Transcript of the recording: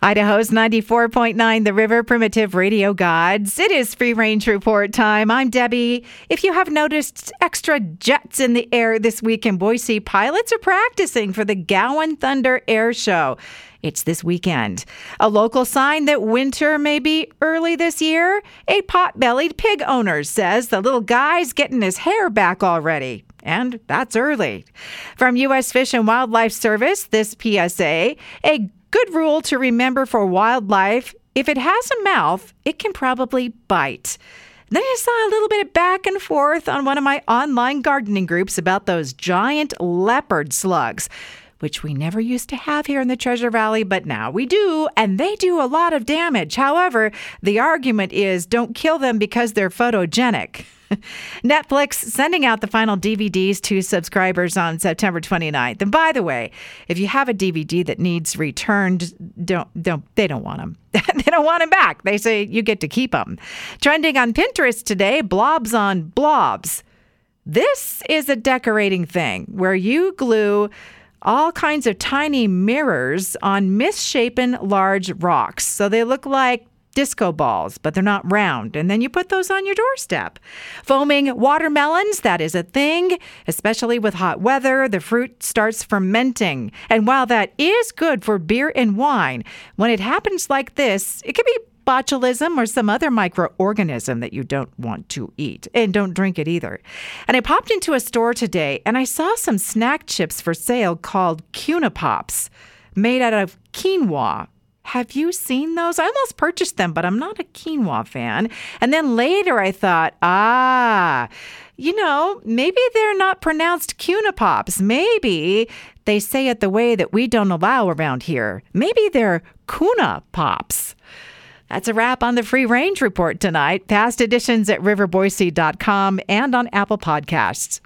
Idaho's 94.9 The River Primitive Radio Gods. It is free range report time. I'm Debbie. If you have noticed extra jets in the air this week in Boise, pilots are practicing for the Gowen Thunder Air Show. It's this weekend. A local sign that winter may be early this year. A pot bellied pig owner says the little guy's getting his hair back already. And that's early. From U.S. Fish and Wildlife Service, this PSA a Good rule to remember for wildlife if it has a mouth, it can probably bite. Then I saw a little bit of back and forth on one of my online gardening groups about those giant leopard slugs, which we never used to have here in the Treasure Valley, but now we do, and they do a lot of damage. However, the argument is don't kill them because they're photogenic. Netflix sending out the final DVDs to subscribers on September 29th. And by the way, if you have a DVD that needs returned, don't don't they don't want them. they don't want them back. They say you get to keep them. Trending on Pinterest today, blobs on blobs. This is a decorating thing where you glue all kinds of tiny mirrors on misshapen large rocks. So they look like disco balls, but they're not round. And then you put those on your doorstep. Foaming watermelons, that is a thing, especially with hot weather. The fruit starts fermenting. And while that is good for beer and wine, when it happens like this, it can be botulism or some other microorganism that you don't want to eat. And don't drink it either. And I popped into a store today and I saw some snack chips for sale called Kuna Pops, made out of quinoa have you seen those? I almost purchased them, but I'm not a quinoa fan. And then later I thought, ah, you know, maybe they're not pronounced Kuna Pops. Maybe they say it the way that we don't allow around here. Maybe they're Kuna Pops. That's a wrap on the Free Range Report tonight. Past editions at riverboise.com and on Apple Podcasts.